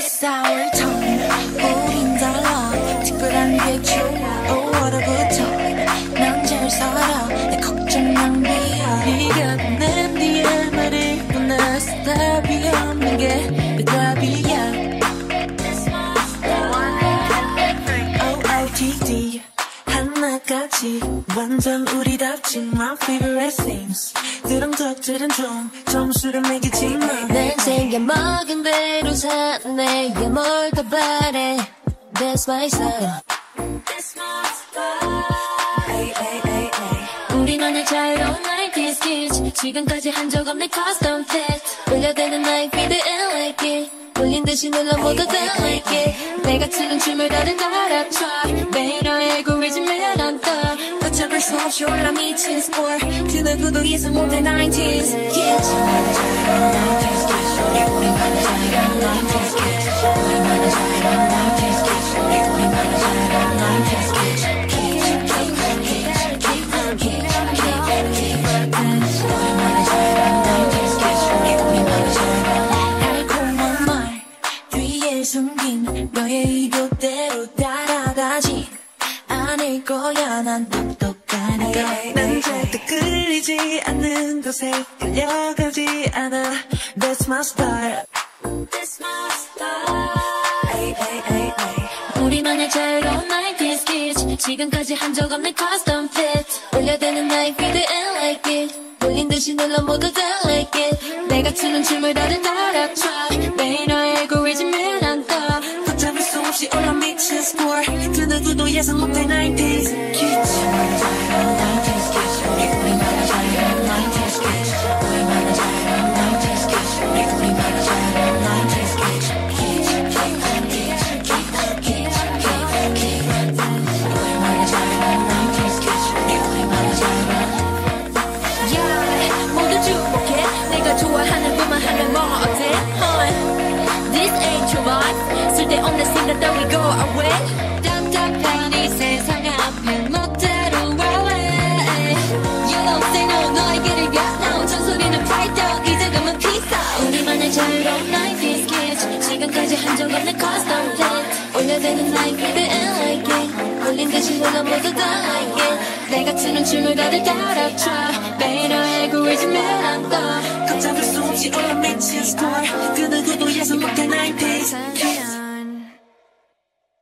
sour tone 우린 달라 특별한 대충 오월부터 난잘 살아. 내 걱정 낭비야. 네가 하나같이 완전 우리답지 My favorite things. 것들은 좀 점수를 매기지만 난 생겨 먹은 대로 사네 야뭘더 바래? That's my style 우리만의 자유로운 90s kids 지금까지 한 적 없는 올려대는 night beat and like it. 돌린 듯이 눌러 모두 it. 내가 추는 춤을 다른 알아쳐 매일 어쩌을 수 없이 올라 미친 sport 그 누구도 예상 못해 90s kids 달콤한 말 뒤에 숨긴 너의 이도대로 따라가지 않을 거야. 난 똑똑하니까 난 절대 끌리지 않는 곳에 끌려가지 않아. That's my style. That's my style. 우리만의 자유로운 90s kids 지금까지 한 적 없는 custom fit. 올려대는 night beat and like it 돌린 듯이 눌러 모두 다 like it. 내가 추는 춤을 다른 알아쳐 매일 너의 알고 올라 미친 sport 그 누구도 예상 못해 쓸데없는 생각 따위 go 답답한 이 세상 앞에 멋대로 와래 You don't say no 너에게를 야나온 전소리는 팔던 이제 그만 peace out 우리만의 자유로운 90s kids 지금까지 한 적 없는 custom fit 올려대는 like it and like it 돌린 듯이 눌러 모두 다 like it 내가 추는 춤을 다들 따라춰 매일 너의 알고리즘에 난떠 걷잡을 수 없이 올라 미친 sport 그 누구도 예상 못해 90s kids